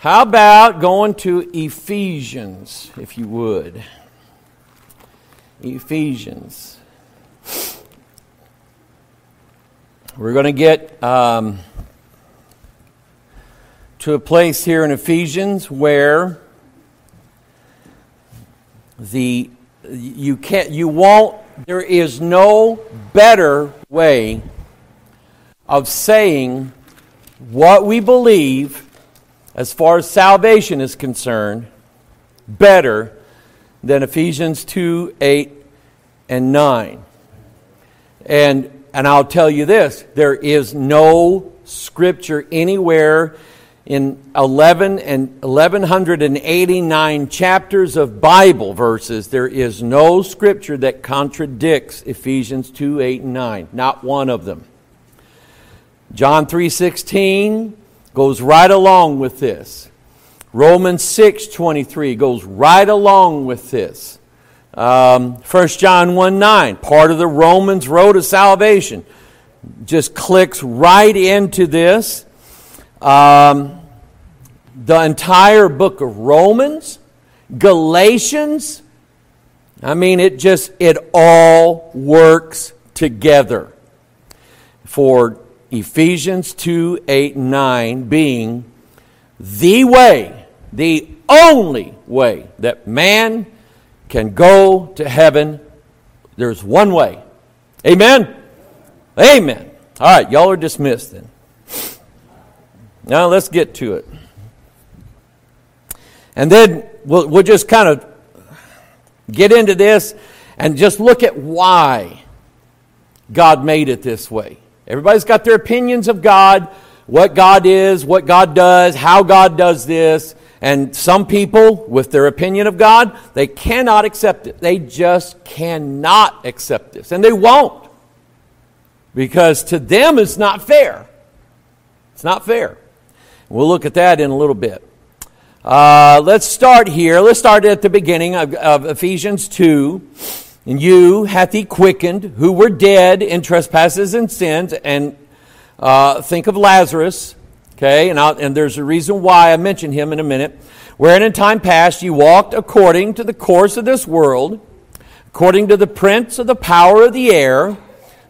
How about going to Ephesians, if you would? Ephesians. We're going to get um, to a place here in Ephesians where the you can't you won't there is no better way of saying what we believe as far as salvation is concerned, better than Ephesians 2 8 and 9. And, and I'll tell you this there is no scripture anywhere in 11 and 1189 chapters of Bible verses, there is no scripture that contradicts Ephesians 2 8 and 9. Not one of them. John 3 16 goes right along with this. Romans 6 23 goes right along with this. Um, 1 John 1 9, part of the Romans road of salvation, just clicks right into this. Um, the entire book of Romans, Galatians, I mean, it just, it all works together for Ephesians 2 8 9 being the way, the only way that man can go to heaven. There's one way. Amen? Amen. All right, y'all are dismissed then. Now let's get to it. And then we'll, we'll just kind of get into this and just look at why God made it this way. Everybody's got their opinions of God, what God is, what God does, how God does this. And some people, with their opinion of God, they cannot accept it. They just cannot accept this. And they won't. Because to them, it's not fair. It's not fair. We'll look at that in a little bit. Uh, let's start here. Let's start at the beginning of, of Ephesians 2. And you hath he quickened, who were dead in trespasses and sins. And uh, think of Lazarus, okay? And, and there's a reason why I mention him in a minute. Wherein in time past you walked according to the course of this world, according to the prince of the power of the air,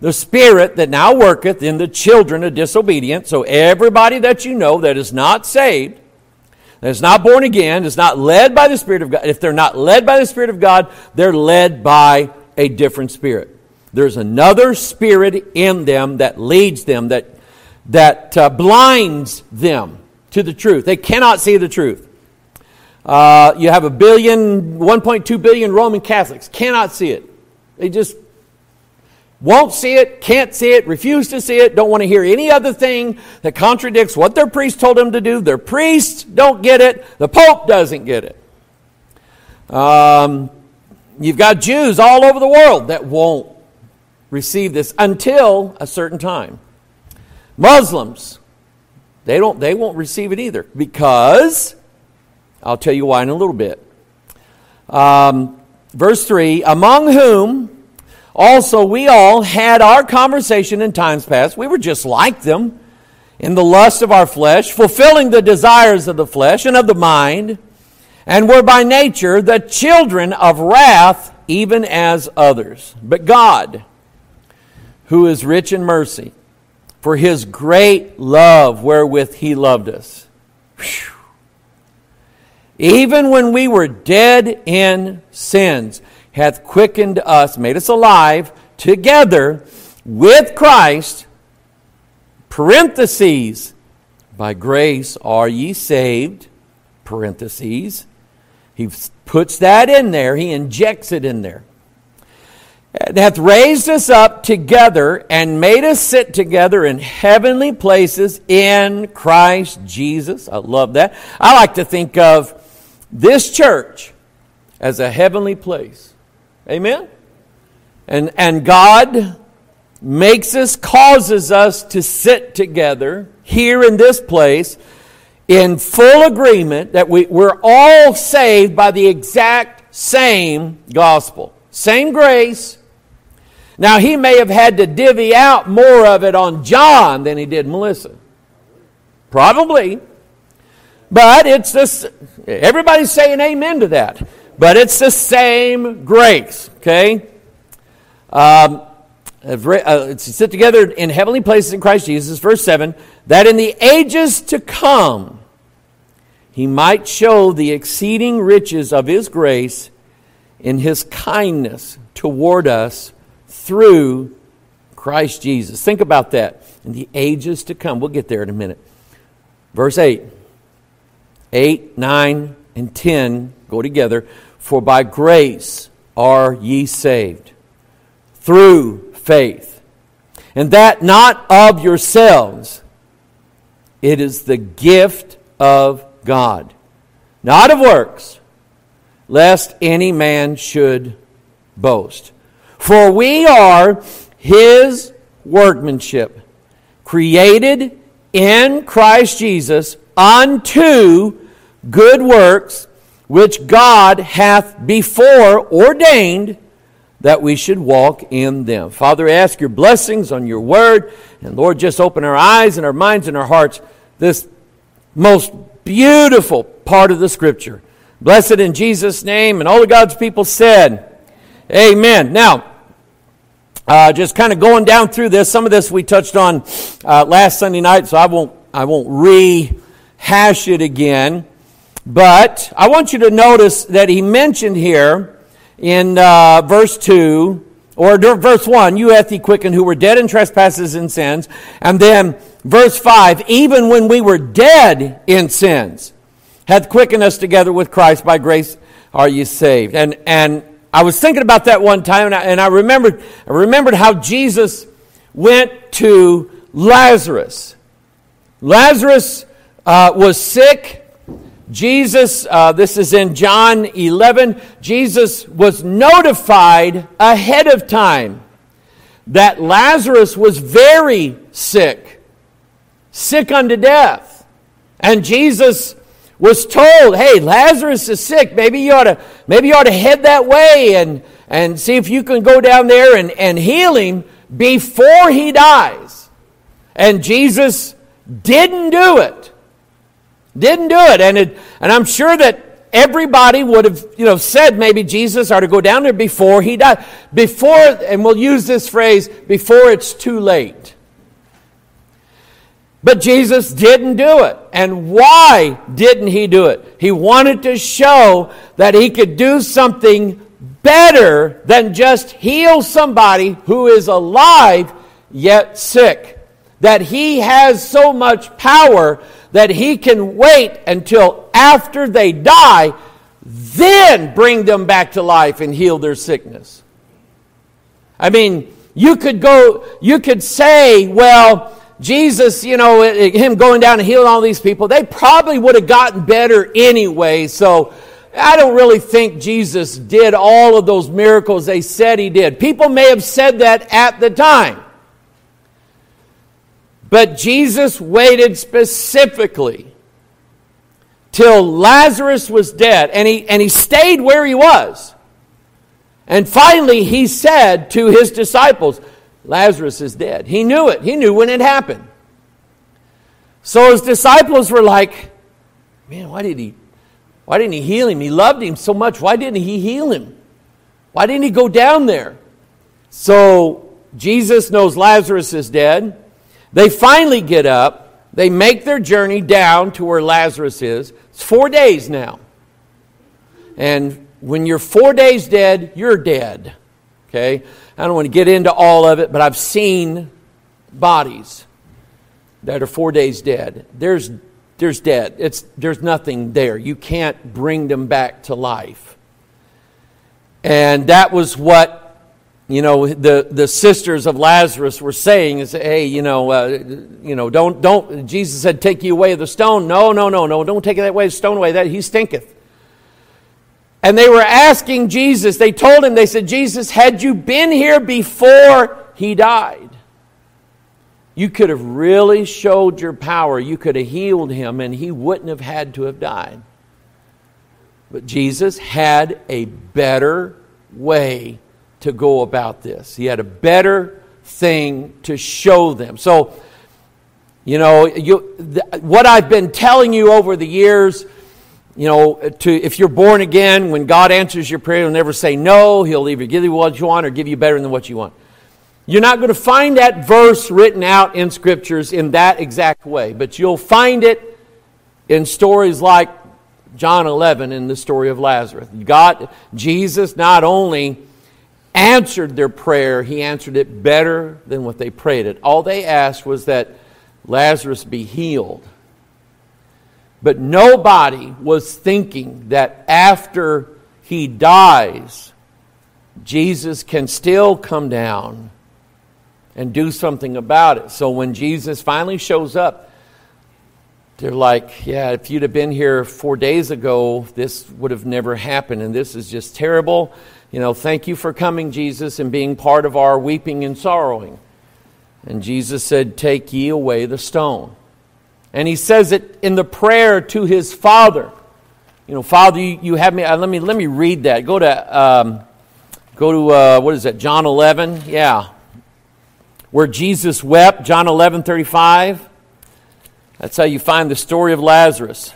the spirit that now worketh in the children of disobedience. So everybody that you know that is not saved, that is not born again, is not led by the Spirit of God. If they're not led by the Spirit of God, they're led by a different spirit. There's another spirit in them that leads them, that, that uh, blinds them to the truth. They cannot see the truth. Uh, you have a billion, 1.2 billion Roman Catholics, cannot see it. They just won't see it, can't see it, refuse to see it, don't want to hear any other thing that contradicts what their priest told them to do. Their priests don't get it, the Pope doesn't get it. Um, you've got Jews all over the world that won't receive this until a certain time. Muslims, they, don't, they won't receive it either because, I'll tell you why in a little bit. Um, verse 3 Among whom also, we all had our conversation in times past. We were just like them in the lust of our flesh, fulfilling the desires of the flesh and of the mind, and were by nature the children of wrath, even as others. But God, who is rich in mercy, for his great love wherewith he loved us. Whew. Even when we were dead in sins, hath quickened us, made us alive together with Christ. Parentheses, by grace are ye saved. Parentheses. He puts that in there, he injects it in there. Hath raised us up together and made us sit together in heavenly places in Christ Jesus. I love that. I like to think of this church as a heavenly place. Amen? And, and God makes us, causes us to sit together here in this place in full agreement that we, we're all saved by the exact same gospel, same grace. Now, he may have had to divvy out more of it on John than he did Melissa. Probably. But it's this, everybody's saying amen to that. But it's the same grace, okay? Um, uh, sit together in heavenly places in Christ Jesus, verse 7, that in the ages to come he might show the exceeding riches of his grace in his kindness toward us through Christ Jesus. Think about that. In the ages to come. We'll get there in a minute. Verse 8. 8, 9, and 10 go together. For by grace are ye saved through faith. And that not of yourselves, it is the gift of God, not of works, lest any man should boast. For we are his workmanship, created in Christ Jesus unto good works, which God hath before ordained that we should walk in them. Father, ask your blessings on your word, and Lord, just open our eyes and our minds and our hearts. This most beautiful part of the scripture. Bless it in Jesus' name. And all of God's people said, Amen. Now, uh, just kind of going down through this. Some of this we touched on uh, last Sunday night, so I won't I won't rehash it again. But I want you to notice that he mentioned here in uh, verse two or verse one, you hath he quickened who were dead in trespasses and sins, and then verse five, even when we were dead in sins, hath quickened us together with Christ by grace are you saved. And and I was thinking about that one time, and I, and I remembered, I remembered how Jesus went to Lazarus. Lazarus uh, was sick. Jesus, uh, this is in John 11, Jesus was notified ahead of time that Lazarus was very sick, sick unto death. And Jesus was told, hey, Lazarus is sick. Maybe you ought to, maybe you ought to head that way and, and see if you can go down there and, and heal him before he dies. And Jesus didn't do it. Didn't do it. And, it, and I'm sure that everybody would have, you know, said maybe Jesus ought to go down there before he died. Before, and we'll use this phrase, before it's too late. But Jesus didn't do it. And why didn't he do it? He wanted to show that he could do something better than just heal somebody who is alive yet sick. That he has so much power that he can wait until after they die, then bring them back to life and heal their sickness. I mean, you could go, you could say, well, Jesus, you know, him going down and healing all these people, they probably would have gotten better anyway. So I don't really think Jesus did all of those miracles they said he did. People may have said that at the time. But Jesus waited specifically till Lazarus was dead, and he, and he stayed where he was. And finally, he said to his disciples, Lazarus is dead. He knew it. He knew when it happened. So his disciples were like, man, why did he why didn't he heal him? He loved him so much. Why didn't he heal him? Why didn't he go down there? So Jesus knows Lazarus is dead. They finally get up. They make their journey down to where Lazarus is. It's four days now. And when you're four days dead, you're dead. Okay? I don't want to get into all of it, but I've seen bodies that are four days dead. There's, there's dead. It's, there's nothing there. You can't bring them back to life. And that was what you know the, the sisters of lazarus were saying is hey you know uh, you know don't don't jesus said take you away the stone no no no no don't take that the stone away that he stinketh and they were asking Jesus, they told him, they said, Jesus, had you been here before he died, you could have really showed your power. You could have healed him, and he wouldn't have had to have died. But Jesus had a better way to go about this. He had a better thing to show them. So, You know, you, what I've been telling you over the years, you know, to, if you're born again, when God answers your prayer, He'll never say no. He'll either give you what you want or give you better than what you want. You're not going to find that verse written out in scriptures in that exact way, but you'll find it in stories like John 11 in the story of Lazarus. God, Jesus not only answered their prayer, he answered it better than what they prayed it. All they asked was that Lazarus be healed. But nobody was thinking that after he dies, Jesus can still come down and do something about it. So when Jesus finally shows up, they're like, yeah, if you'd have been here four days ago, this would have never happened, and this is just terrible. You know, thank you for coming, Jesus, and being part of our weeping and sorrowing. And Jesus said, Take ye away the stone. And he says it in the prayer to his Father. You know, Father, you, have me. Uh, let me let me read that. Go to um, go to uh, what is that? John eleven. Yeah, where Jesus wept, John 11 35. That's how you find the story of Lazarus.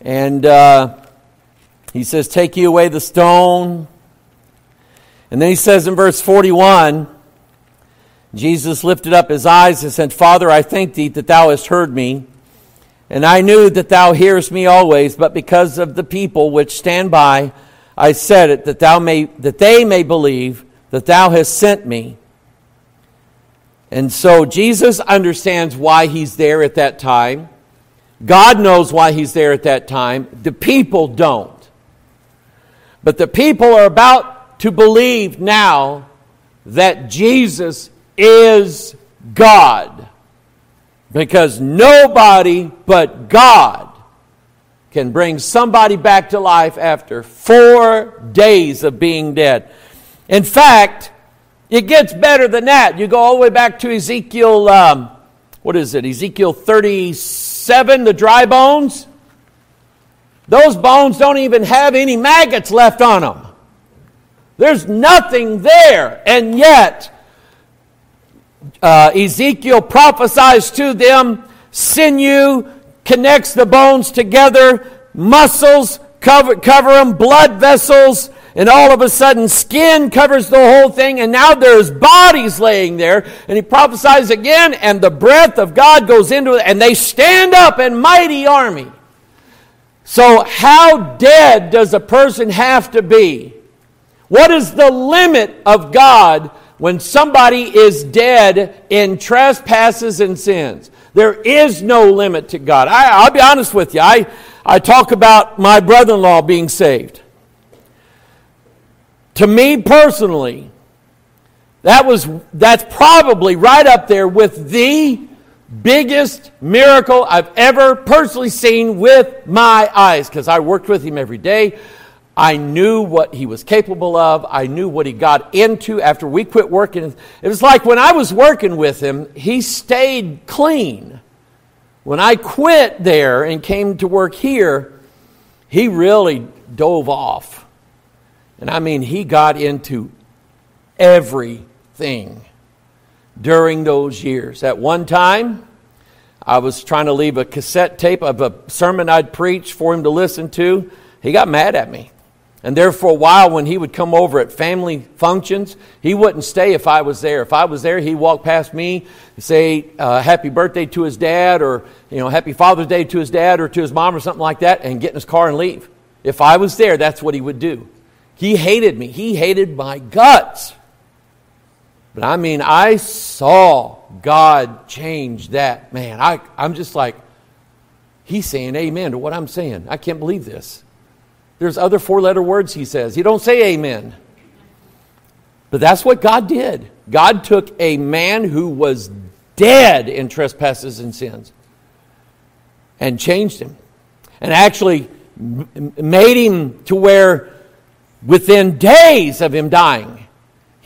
And uh, he says, Take you away the stone. And then he says in verse 41 Jesus lifted up his eyes and said, Father, I thank thee that thou hast heard me. And I knew that thou hearest me always, but because of the people which stand by, I said it, that, thou may, that they may believe that thou hast sent me. And so Jesus understands why he's there at that time. God knows why he's there at that time. The people don't. But the people are about to believe now that Jesus is God. Because nobody but God can bring somebody back to life after four days of being dead. In fact, it gets better than that. You go all the way back to Ezekiel, um, what is it? Ezekiel 37, the dry bones. Those bones don't even have any maggots left on them. There's nothing there. And yet, uh, Ezekiel prophesies to them sinew connects the bones together, muscles cover, cover them, blood vessels and all of a sudden skin covers the whole thing, and now there's bodies laying there. And he prophesies again, and the breath of God goes into it, and they stand up in mighty army. So, how dead does a person have to be? What is the limit of God when somebody is dead in trespasses and sins? There is no limit to God. I, will be honest with you. I, I talk about my brother in law being saved. To me personally, that was that's probably right up there with the biggest miracle I've ever personally seen with my eyes because I worked with him every day. I knew what he was capable of. I knew what he got into after we quit working. It was like when I was working with him, he stayed clean. When I quit there and came to work here, he really dove off. And I mean, he got into everything during those years. At one time, I was trying to leave a cassette tape of a sermon I'd preached for him to listen to. He got mad at me. And there for a while, when he would come over at family functions, he wouldn't stay if I was there. If I was there, he'd walk past me, say uh, happy birthday to his dad, or you know, happy Father's Day to his dad or to his mom, or something like that, and get in his car and leave. If I was there, that's what he would do. He hated me. He hated my guts. But I mean, I saw God change that man. I, I'm just like, he's saying amen to what I'm saying. I can't believe this. There's other four letter words he says. He don't say amen. But that's what God did. God took a man who was dead in trespasses and sins and changed him and actually made him to where Within days of him dying,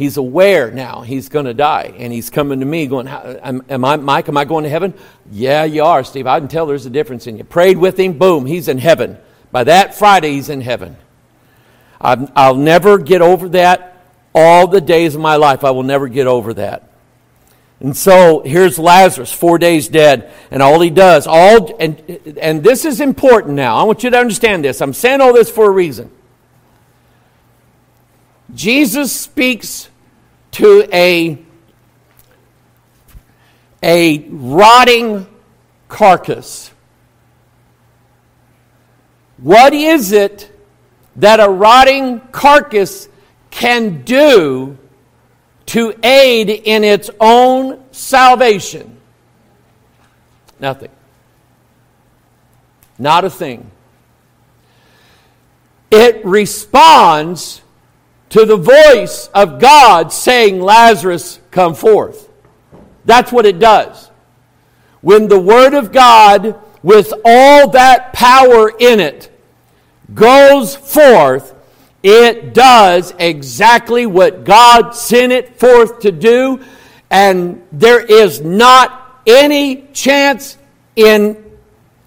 he's aware now he's going to die. And he's coming to me going, am, I, Mike, am I going to heaven? Yeah, you are, Steve. I can tell there's a difference in you. Prayed with him, boom, he's in heaven. By that Friday, he's in heaven. i will never get over that all the days of my life. I will never get over that. And so here's Lazarus, four days dead, and all he does, all and and this is important now. I want you to understand this. I'm saying all this for a reason. Jesus speaks to a a rotting carcass. What is it that a rotting carcass can do to aid in its own salvation? Nothing. Not a thing. It responds to the voice of God saying, Lazarus, come forth. That's what it does. When the Word of God, with all that power in it, goes forth, it does exactly what God sent it forth to do, and there is not any chance in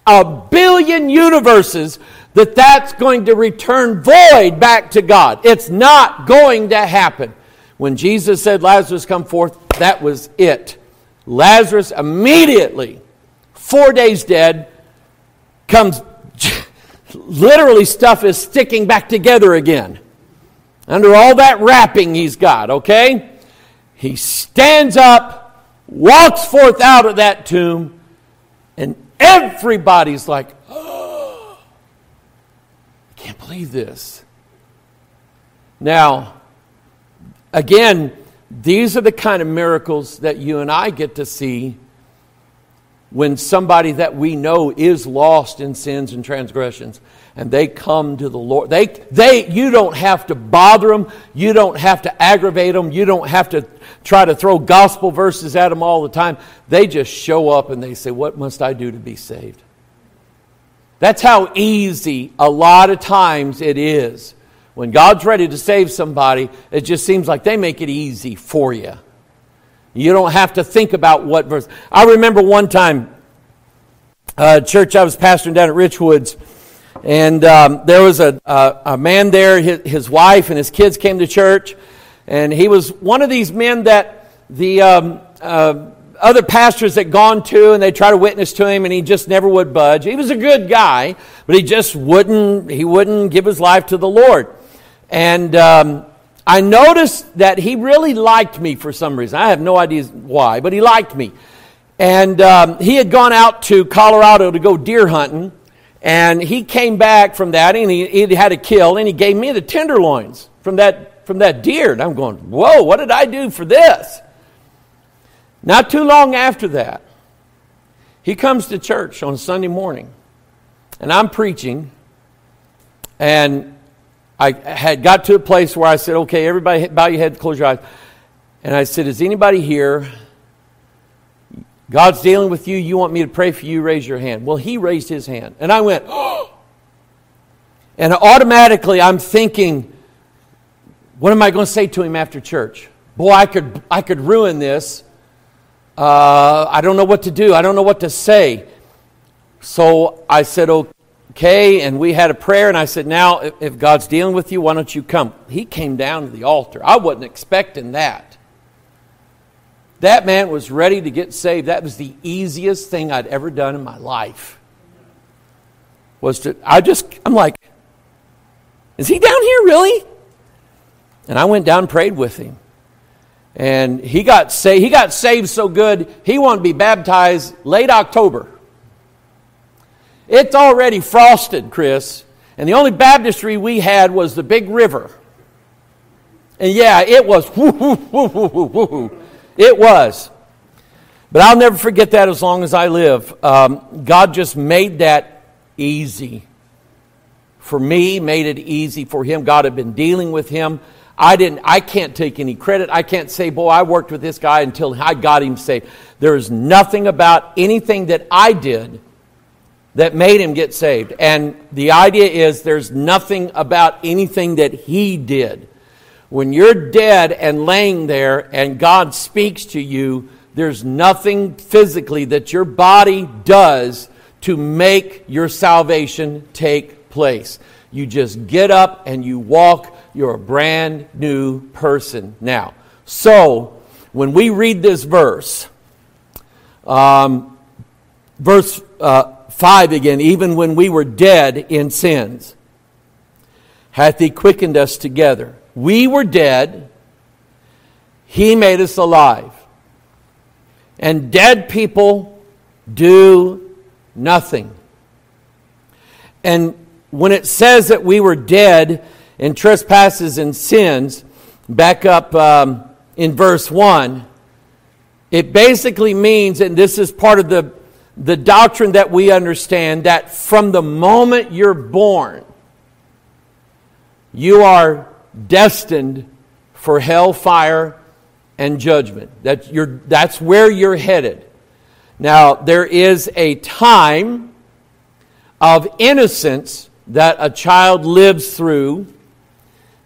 a billion universes that that's going to return void back to God. It's not going to happen. When Jesus said, Lazarus, come forth, that was it. Lazarus immediately, four days dead, comes literally stuff is sticking back together again. Under all that wrapping he's got, okay? He stands up, walks forth out of that tomb, and everybody's like, oh, can't believe this. Now, again, these are the kind of miracles that you and I get to see when somebody that we know is lost in sins and transgressions and they come to the Lord. They, they, you don't have to bother them. You don't have to aggravate them. You don't have to try to throw gospel verses at them all the time. They just show up and they say, What must I do to be saved? That's how easy a lot of times it is when God's ready to save somebody, it just seems like they make it easy for you. You don't have to think about what verse. I remember one time, uh, church I was pastoring down at Richwoods, and um, there was a, a, a man there, his, his, wife and his kids came to church, and he was one of these men that the um, uh, other pastors that gone to, and they try to witness to him, and he just never would budge. He was a good guy, but he just wouldn't. He wouldn't give his life to the Lord. And um, I noticed that he really liked me for some reason. I have no idea why, but he liked me. And um, he had gone out to Colorado to go deer hunting. And he came back from that and he, he had a kill and he gave me the tenderloins from that, from that deer. And I'm going, whoa, what did I do for this? Not too long after that, he comes to church on Sunday morning. And I'm preaching. And I had got to a place where I said, okay, everybody bow your head, close your eyes. And I said, is anybody here? God's dealing with you. You want me to pray for you? Raise your hand. Well, he raised his hand. And I went, oh. And automatically I'm thinking, what am I going to say to him after church? Boy, I could, I could ruin this. Uh, I don't know what to do. I don't know what to say. So I said, okay and we had a prayer, and I said, Now, if God's dealing with you, why don't you come? He came down to the altar. I wasn't expecting that. That man was ready to get saved. That was the easiest thing I'd ever done in my life. Was to, I just, I'm like, is he down here really? And I went down and prayed with him. And he got saved. He got saved so good, he wanted to be baptized late October. It's already frosted, Chris. And the only baptistry we had was the big river. And yeah, it was. It was. But I'll never forget that as long as I live. Um, God just made that easy. For me, made it easy for him. God had been dealing with him. I didn't I can't take any credit. I can't say, boy, I worked with this guy until I got him saved. There is nothing about anything that I did that made him get saved. And the idea is there's nothing about anything that he did. When you're dead and laying there and God speaks to you, there's nothing physically that your body does to make your salvation take place. You just get up and you walk. You're a brand new person now. So, when we read this verse, um, verse uh, 5 again, even when we were dead in sins, hath he quickened us together. We were dead, he made us alive. And dead people do nothing. And when it says that we were dead in trespasses and sins, back up um, in verse 1, it basically means, and this is part of the, the doctrine that we understand, that from the moment you're born, you are destined for hellfire and judgment. That you're, that's where you're headed. Now, there is a time of innocence that a child lives through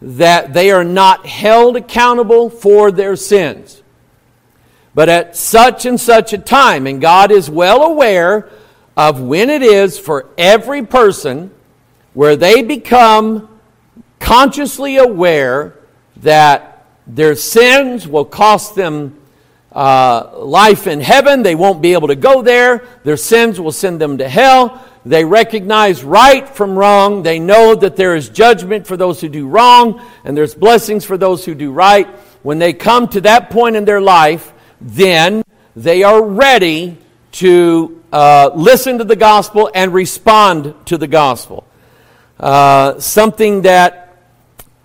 that they are not held accountable for their sins. But at such and such a time, and God is well aware of when it is for every person where they become consciously aware that their sins will cost them uh, life in heaven. They won't be able to go there. Their sins will send them to hell. They recognize right from wrong. They know that there is judgment for those who do wrong and there's blessings for those who do right. When they come to that point in their life, then they are ready to uh, listen to the gospel and respond to the gospel. Uh, something that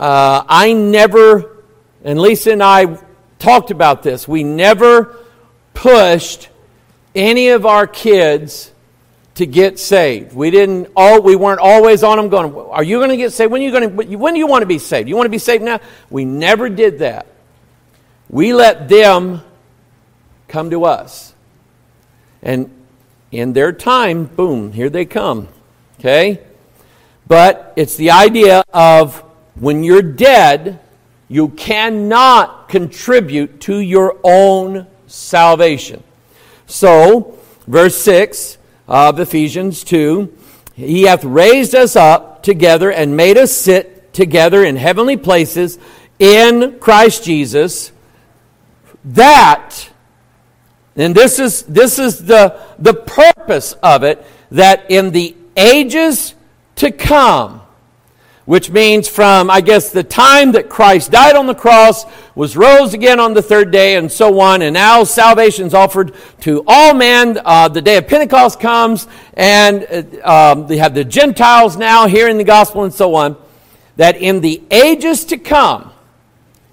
uh, I never, and Lisa and I talked about this, we never pushed any of our kids to get saved. We didn't all we weren't always on them going, "Are you going to get saved? When are you going to when do you want to be saved? You want to be saved now?" We never did that. We let them come to us. And in their time, boom, here they come. Okay? But it's the idea of when you're dead, you cannot contribute to your own salvation. So, verse 6 of Ephesians 2 He hath raised us up together and made us sit together in heavenly places in Christ Jesus, that, and this is, this is the, the purpose of it, that in the ages to come, which means from, I guess, the time that Christ died on the cross, was rose again on the third day, and so on, and now salvation is offered to all men. Uh, the day of Pentecost comes, and uh, um, they have the Gentiles now hearing the gospel, and so on. That in the ages to come,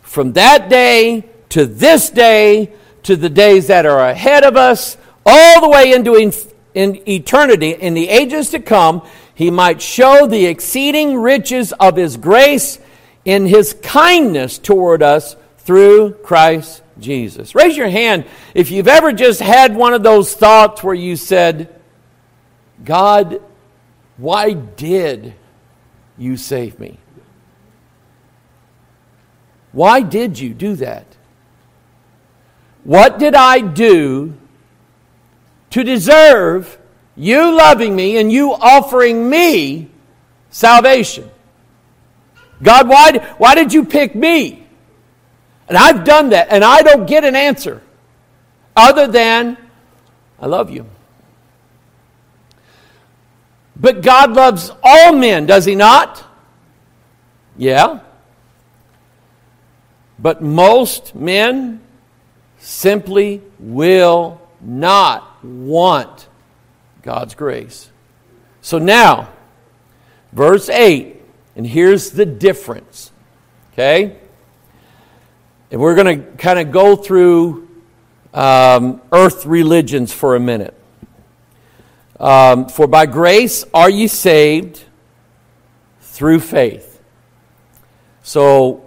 from that day to this day to the days that are ahead of us, all the way into in, in eternity, in the ages to come, he might show the exceeding riches of his grace in his kindness toward us through Christ Jesus. Raise your hand if you've ever just had one of those thoughts where you said, God, why did you save me? Why did you do that? What did I do to deserve you loving me and you offering me salvation. God, why, why did you pick me? And I've done that, and I don't get an answer other than, I love you. But God loves all men, does He not? Yeah. But most men simply will not want God's grace. So now, verse 8, and here's the difference. Okay? And we're going to kind of go through um, earth religions for a minute. Um, for by grace are ye saved through faith. So,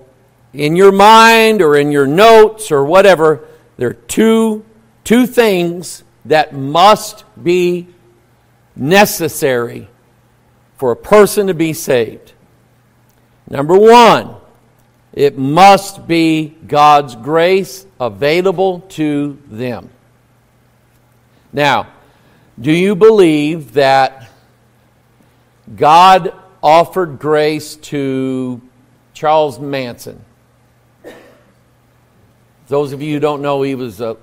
in your mind or in your notes or whatever, there are two, two things that must be necessary for a person to be saved. Number one, it must be God's grace available to them. Now, do you believe that God offered grace to Charles Manson? Those of you who don't know, he was a,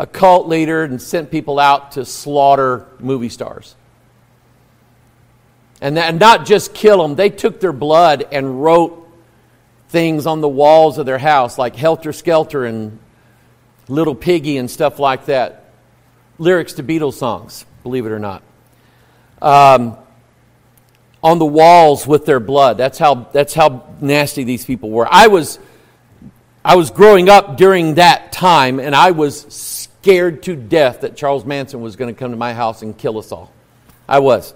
a cult leader and sent people out to slaughter movie stars. And, that, and not just kill them, they took their blood and wrote things on the walls of their house, like Helter Skelter and Little Piggy and stuff like that. Lyrics to Beatles songs, believe it or not. Um, on the walls with their blood. That's how, that's how nasty these people were. I was, I was growing up during that time, and I was scared to death that Charles Manson was going to come to my house and kill us all. I was.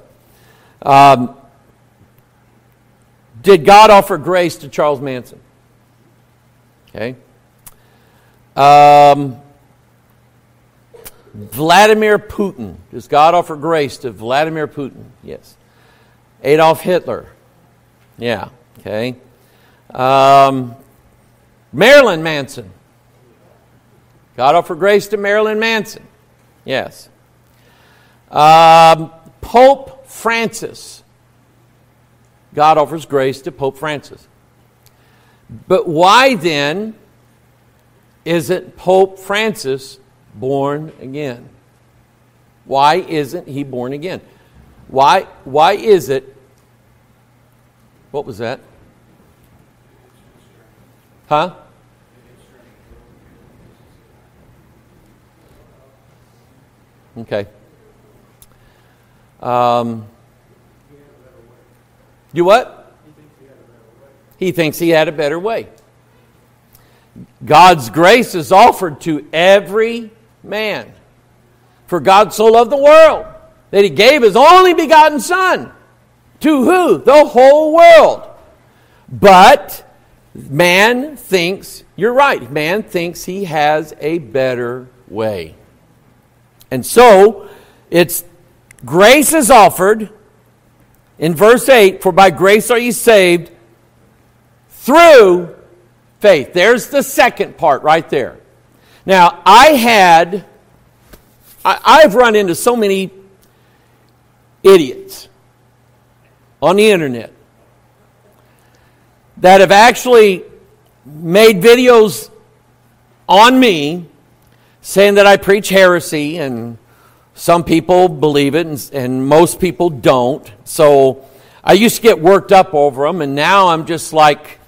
Um, did God offer grace to Charles Manson? Okay. Um, Vladimir Putin. Does God offer grace to Vladimir Putin? Yes. Adolf Hitler. Yeah. Okay. Um, Marilyn Manson. God offer grace to Marilyn Manson. Yes. Um, Pope Francis. God offers grace to Pope Francis. But why then isn't Pope Francis born again? Why isn't he born again? Why, why is it? What was that? Huh? Okay. Um, what? He thinks he had a better way. God's grace is offered to every man. For God so loved the world that he gave his only begotten Son. To who? The whole world. But man thinks, you're right, man thinks he has a better way. And so, it's grace is offered in verse 8 For by grace are you saved through faith. There's the second part right there. Now, I had, I, have run into so many idiots on the internet that have actually made videos on me saying that I preach heresy and some people believe it, and, and, most people don't. So I used to get worked up over them, and now I'm just like,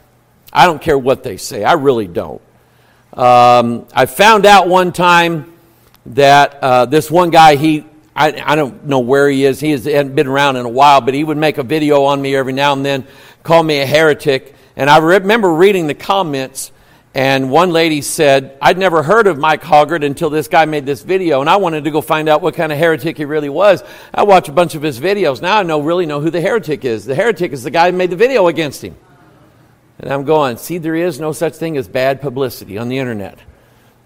I don't care what they say. I really don't. Um, I found out one time that uh, this one guy, he, I, I, don't know where he is. He has, hasn't been around in a while, but he would make a video on me every now and then, call me a heretic. And I remember reading the comments and one lady said, I'd never heard of Mike Hoggard until this guy made this video, and I wanted to go find out what kind of heretic he really was. I watched a bunch of his videos. Now I know really know who the heretic is. The heretic is the guy who made the video against him. And I'm going, see, there is no such thing as bad publicity on the internet.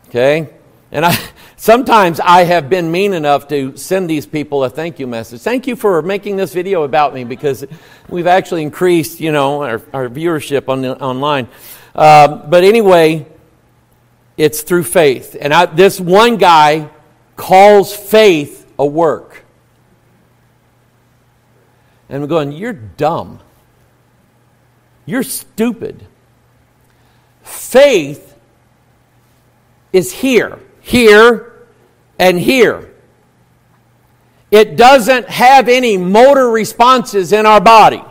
Okay? And I sometimes I have been mean enough to send these people a thank you message. Thank you for making this video about me because we've actually increased, you know, our, our viewership on the, online. Um, but anyway, it's through faith. And I, this one guy calls faith a work. And I'm going, You're dumb. You're stupid. Faith is here, here, and here. It doesn't have any motor responses in our body.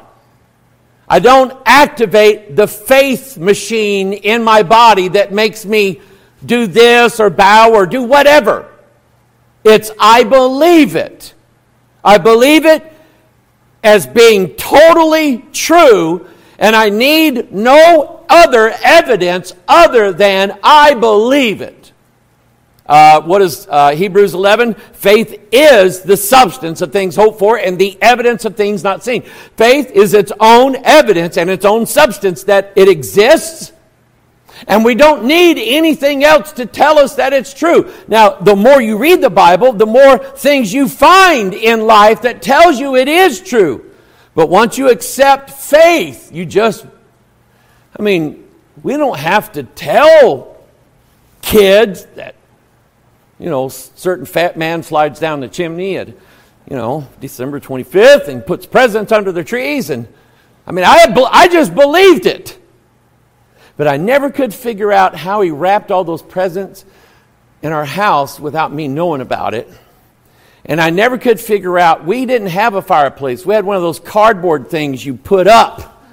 I don't activate the faith machine in my body that makes me do this or bow or do whatever. It's I believe it. I believe it as being totally true, and I need no other evidence other than I believe it. Uh, what is uh, Hebrews 11? Faith is the substance of things hoped for and the evidence of things not seen. Faith is its own evidence and its own substance that it exists. And we don't need anything else to tell us that it's true. Now, the more you read the Bible, the more things you find in life that tells you it is true. But once you accept faith, you just, I mean, we don't have to tell kids that you know, certain fat man slides down the chimney at, you know, December 25th and puts presents under the trees. And I mean, I, I just believed it. But I never could figure out how he wrapped all those presents in our house without me knowing about it. And I never could figure out, we didn't have a fireplace. We had one of those cardboard things you put up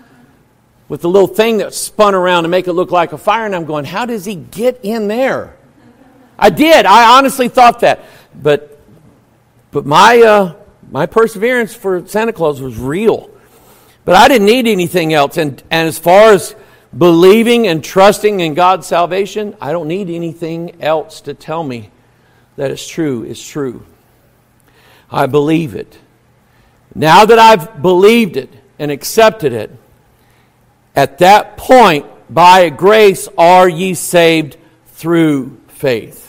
with the little thing that spun around to make it look like a fire. And I'm going, how does he get in there? I did. I honestly thought that. But, but my, uh, my perseverance for Santa Claus was real. But I didn't need anything else. And, and as far as believing and trusting in God's salvation, I don't need anything else to tell me that it's true. It's true. I believe it. Now that I've believed it and accepted it, at that point, by grace are ye saved through faith.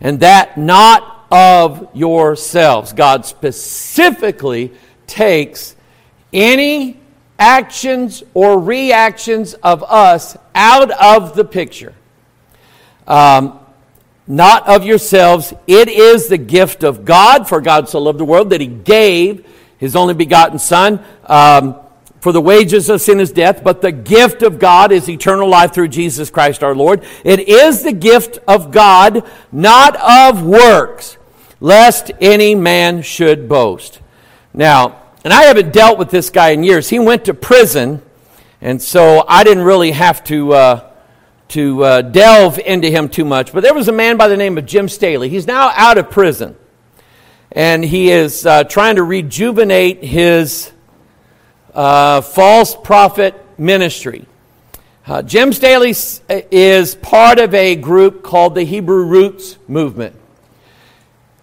And that not of yourselves. God specifically takes any actions or reactions of us out of the picture. Um, not of yourselves. It is the gift of God, for God so loved the world that he gave his only begotten Son. Um, for the wages of sin is death, but the gift of God is eternal life through Jesus Christ our Lord. It is the gift of God, not of works, lest any man should boast. Now, and I haven't dealt with this guy in years. He went to prison, and so I didn't really have to. Uh, to uh, delve into him too much, but there was a man by the name of Jim Staley. He's now out of prison, and he is uh, trying to rejuvenate his uh, false prophet ministry. Uh, Jim Staley is part of a group called the Hebrew Roots Movement.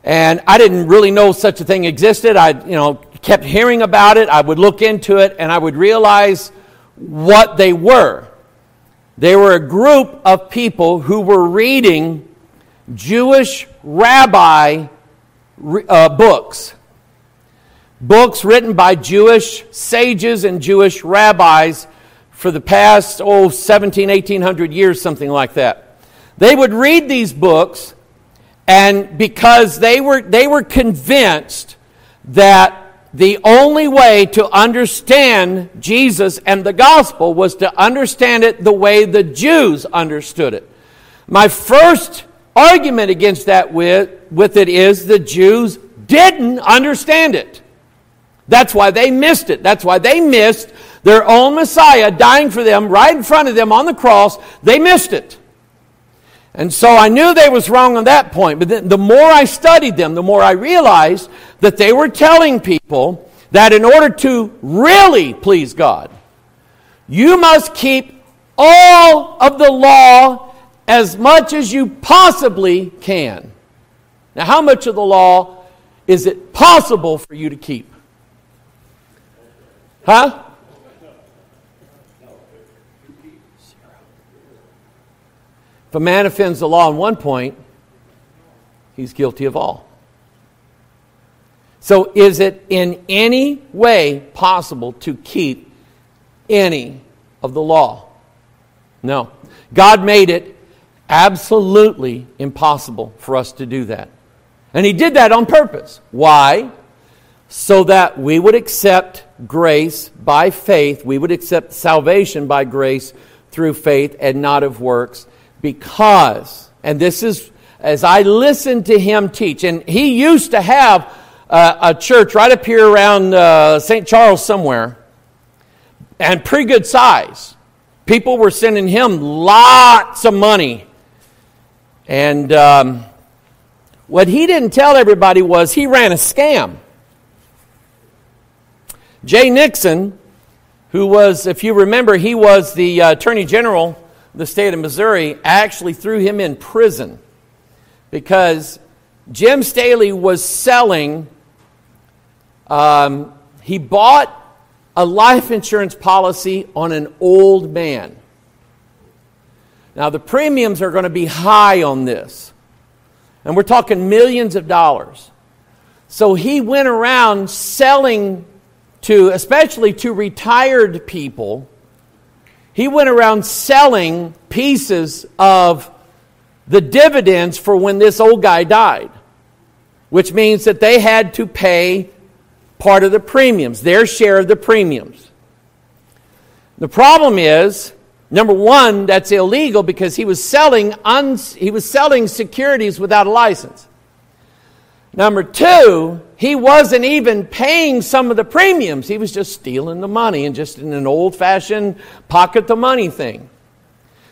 And I didn't really know such a thing existed. I, you know, kept hearing about it. I would look into it and I would realize what they were. They were a group of people who were reading Jewish rabbi uh, books. Books written by Jewish sages and Jewish rabbis for the past, oh, 17, 1800 years, something like that. They would read these books, and because they were, they were convinced that the only way to understand Jesus and the gospel was to understand it the way the Jews understood it. My first argument against that with, with it is the Jews didn't understand it. That's why they missed it. That's why they missed their own Messiah dying for them right in front of them on the cross. They missed it. And so I knew they was wrong on that point. But the more I studied them, the more I realized that they were telling people that in order to really please God, you must keep all of the law as much as you possibly can. Now, how much of the law is it possible for you to keep? Huh? If a man offends the law on one point, he's guilty of all. So, is it in any way possible to keep any of the law? No. God made it absolutely impossible for us to do that. And He did that on purpose. Why? So that we would accept grace by faith, we would accept salvation by grace through faith and not of works because, and this is as I listened to him teach, and he used to have uh, a church right up here around uh, St. Charles somewhere, and pretty good size. People were sending him lots of money. And um, what he didn't tell everybody was he ran a scam. Jay Nixon, who was, if you remember, he was the uh, Attorney General of the state of Missouri actually threw him in prison because Jim Staley was selling, um, he bought a life insurance policy on an old man. Now, the premiums are going to be high on this, and we're talking millions of dollars. So he went around selling to, especially to retired people, he went around selling pieces of the dividends for when this old guy died, which means that they had to pay part of the premiums, their share of the premiums. The problem is Number one, that's illegal because he was selling, he was selling securities without a license. Number two, he wasn't even paying some of the premiums. He was just stealing the money and just in an old fashioned pocket the money thing.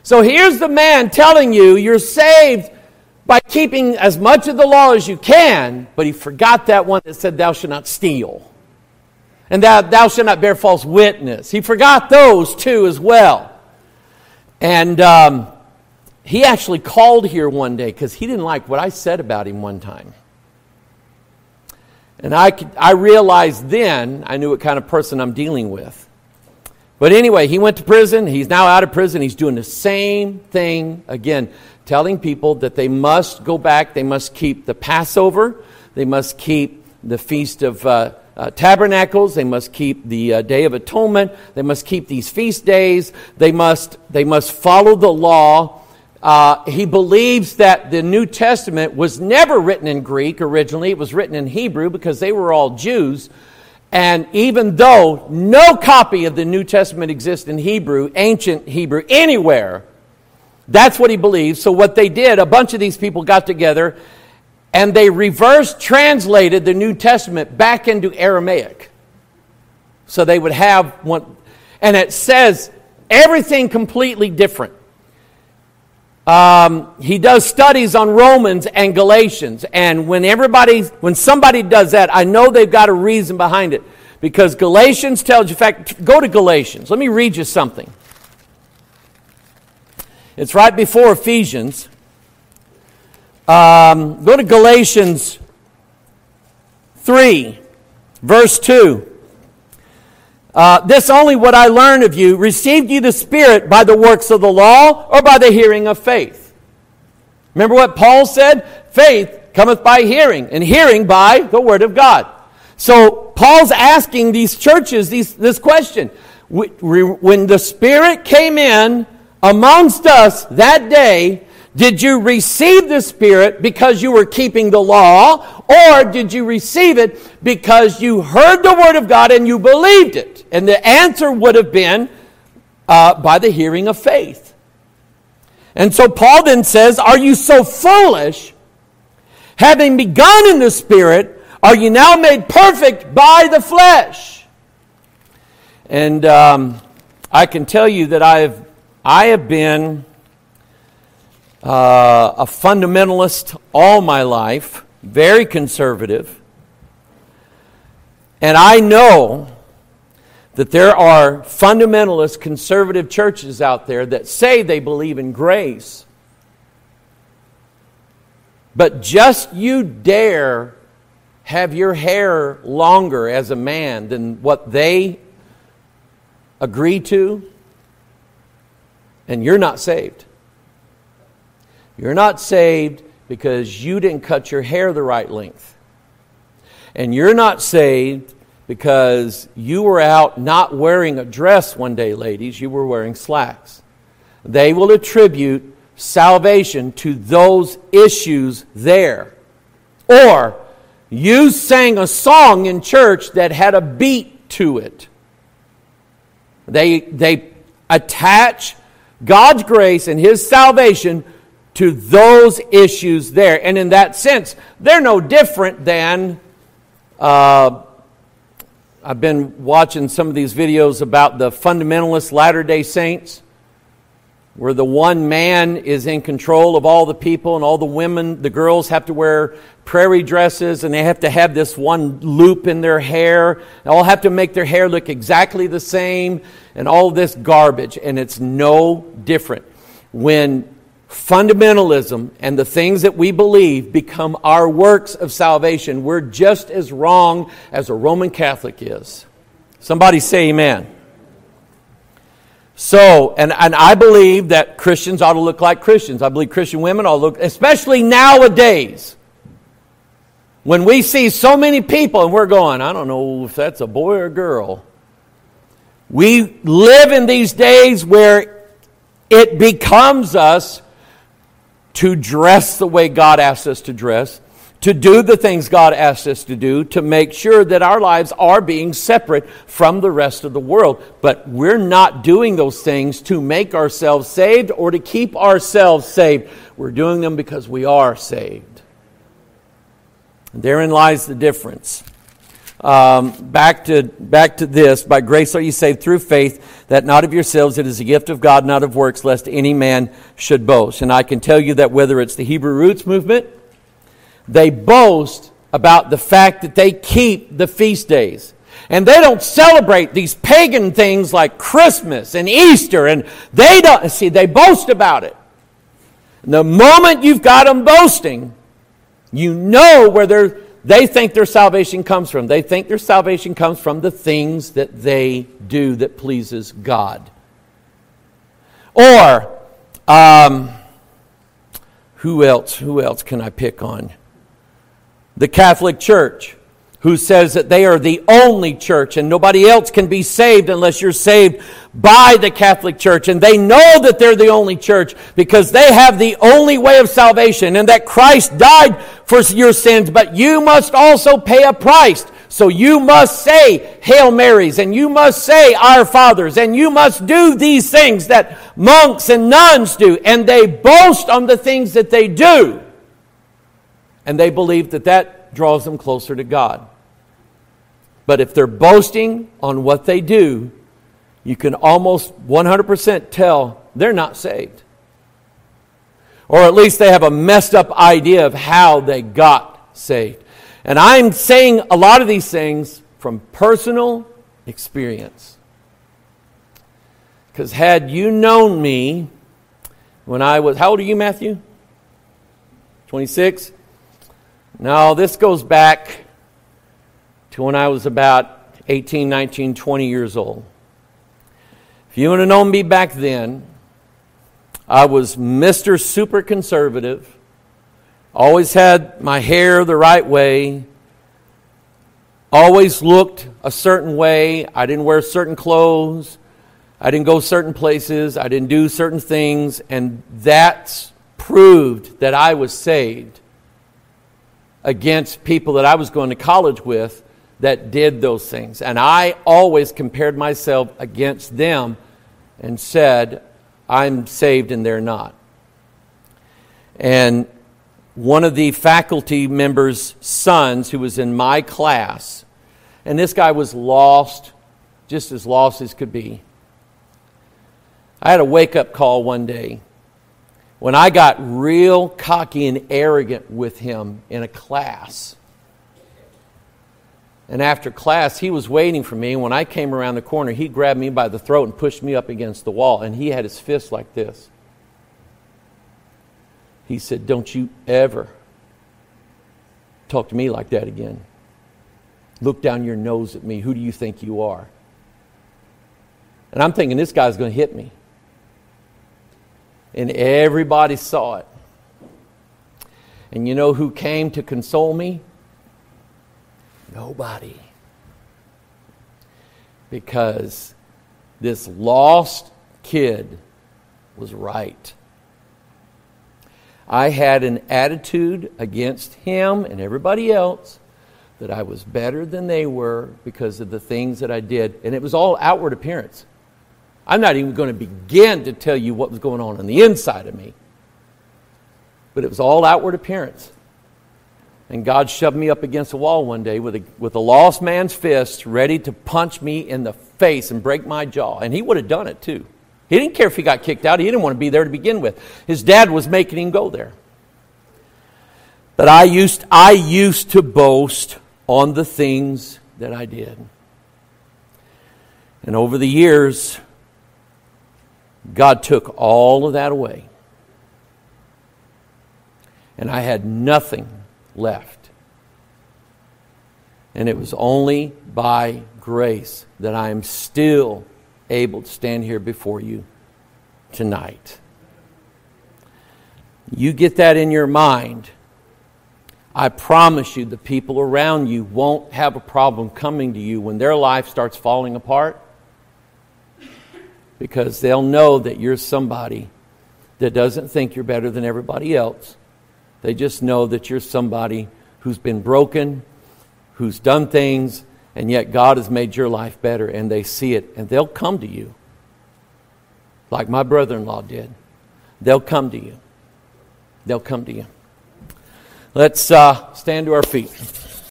So here's the man telling you you're saved by keeping as much of the law as you can, but he forgot that one that said, Thou shalt not steal. And that thou shalt not bear false witness. He forgot those two as well. And um, he actually called here one day because he didn't like what I said about him one time. And I, could, I realized then, I knew what kind of person I'm dealing with. But anyway, he went to prison. He's now out of prison. He's doing the same thing again, telling people that they must go back, they must keep the Passover, they must keep the Feast of uh, uh, Tabernacles, they must keep the uh, Day of Atonement, they must keep these feast days, they must, they must follow the law uh, he believes that the New Testament was never written in Greek originally, it was written in Hebrew because they were all Jews. And even though no copy of the New Testament exists in Hebrew, ancient Hebrew, anywhere, that's what he believes. So, what they did, a bunch of these people got together and they reverse translated the New Testament back into Aramaic. So they would have one, and it says everything completely different. Um, he does studies on Romans and Galatians. And when everybody, when somebody does that, I know they've got a reason behind it. Because Galatians tells you, in fact, go to Galatians. Let me read you something. It's right before Ephesians. Um, go to Galatians 3, verse 2. Uh, this only what I learned of you. Received you the Spirit by the works of the law or by the hearing of faith? Remember what Paul said? Faith cometh by hearing, and hearing by the Word of God. So Paul's asking these churches these, this question. When the Spirit came in amongst us that day, did you receive the Spirit because you were keeping the law, or did you receive it because you heard the Word of God and you believed it? And the answer would have been uh, by the hearing of faith. And so Paul then says, Are you so foolish? Having begun in the Spirit, are you now made perfect by the flesh? And um, I can tell you that I have, I have been uh, a fundamentalist all my life, very conservative. And I know that there are fundamentalist conservative churches out there that say they believe in grace. But just you dare have your hair longer as a man than what they agree to, and you're not saved. You're not saved because you didn't cut your hair the right length. And you're not saved because you were out not wearing a dress one day, ladies. You were wearing slacks. They will attribute salvation to those issues there. Or you sang a song in church that had a beat to it. They, they attach God's grace and His salvation to those issues there. And in that sense, they're no different than. Uh, I've been watching some of these videos about the fundamentalist Latter day Saints, where the one man is in control of all the people, and all the women, the girls have to wear prairie dresses, and they have to have this one loop in their hair. They all have to make their hair look exactly the same, and all this garbage. And it's no different. When fundamentalism and the things that we believe become our works of salvation, we're just as wrong as a Roman Catholic is. Somebody say amen. So, and, and I believe that Christians ought to look like Christians. I believe Christian women ought to look, especially nowadays, when we see so many people and we're going, I don't know if that's a boy or a girl. We live in these days where it becomes us to dress the way God asks us to dress, to do the things God asks us to do to make sure that our lives are being separate from the rest of the world. But we're not doing those things to make ourselves saved or to keep ourselves saved. We're doing them because we are saved. And therein lies the difference. Um, back to back to this. By grace are you saved through faith, that not of yourselves, it is a gift of God, not of works, lest any man should boast. And I can tell you that whether it's the Hebrew roots movement they boast about the fact that they keep the feast days. And they don't celebrate these pagan things like Christmas and Easter, and they don't, see, they boast about it. And the moment you've got them boasting, you know where they're, they think their salvation comes from. They think their salvation comes from the things that they do that pleases God. Or, um, who else? Who else can I pick on? the Catholic Church, who says that they are the only church and nobody else can be saved unless you're saved by the Catholic Church. And they know that they're the only church because they have the only way of salvation and that Christ died for your sins, but you must also pay a price. So you must say Hail Marys and you must say Our Fathers and you must do these things that monks and nuns do. And they boast on the things that they do. And they believe that that draws them closer to God. But if they're boasting on what they do, you can almost 100% tell they're not saved. Or at least they have a messed up idea of how they got saved. And I'm saying a lot of these things from personal experience. Because had you known me when I was, how old are you, Matthew? 26? Now, this goes back to when I was about 18, 19, 20 years old. If you would have known me back then, I was Mr. Super Conservative, always had my hair the right way, always looked a certain way. I didn't wear certain clothes, I didn't go certain places, I didn't do certain things, and that's proved that I was saved against people that I was going to college with that did those things. And I always compared myself against them and said, I'm saved and they're not. And one of the faculty members' sons, who was in my class, and this guy was lost, just as lost as could be. I had a wake up call one day when I got real cocky and arrogant with him in a class. And after class, he was waiting for me. And when I came around the corner, he grabbed me by the throat and pushed me up against the wall. And he had his fist like this. He said, Don't you ever talk to me like that again. Look down your nose at me. Who do you think you are? And I'm thinking, this guy's going to hit me and everybody saw it. And you know who came to console me? Nobody. Because this lost kid was right. I had an attitude against him and everybody else that I was better than they were because of the things that I did. And it was all outward appearance. I'm not even going to begin to tell you what was going on on the inside of me. But it was all outward appearance. And God shoved me up against a wall one day with a, with a lost man's fist ready to punch me in the face and break my jaw. And he would have done it too. He didn't care if he got kicked out, he didn't want to be there to begin with. His dad was making him go there. But I used, I used to boast on the things that I did. And over the years, God took all of that away. And I had nothing left. And it was only by grace that I am still able to stand here before you tonight. You get that in your mind. I promise you, the people around you won't have a problem coming to you when their life starts falling apart because they'll know that you're somebody that doesn't think you're better than everybody else. They just know that you're somebody who's been broken, who's done things, and yet God has made your life better, and they see it, and they'll come to you, like my brother in law did. They'll come to you. They'll come to you. Let's uh, stand to our feet.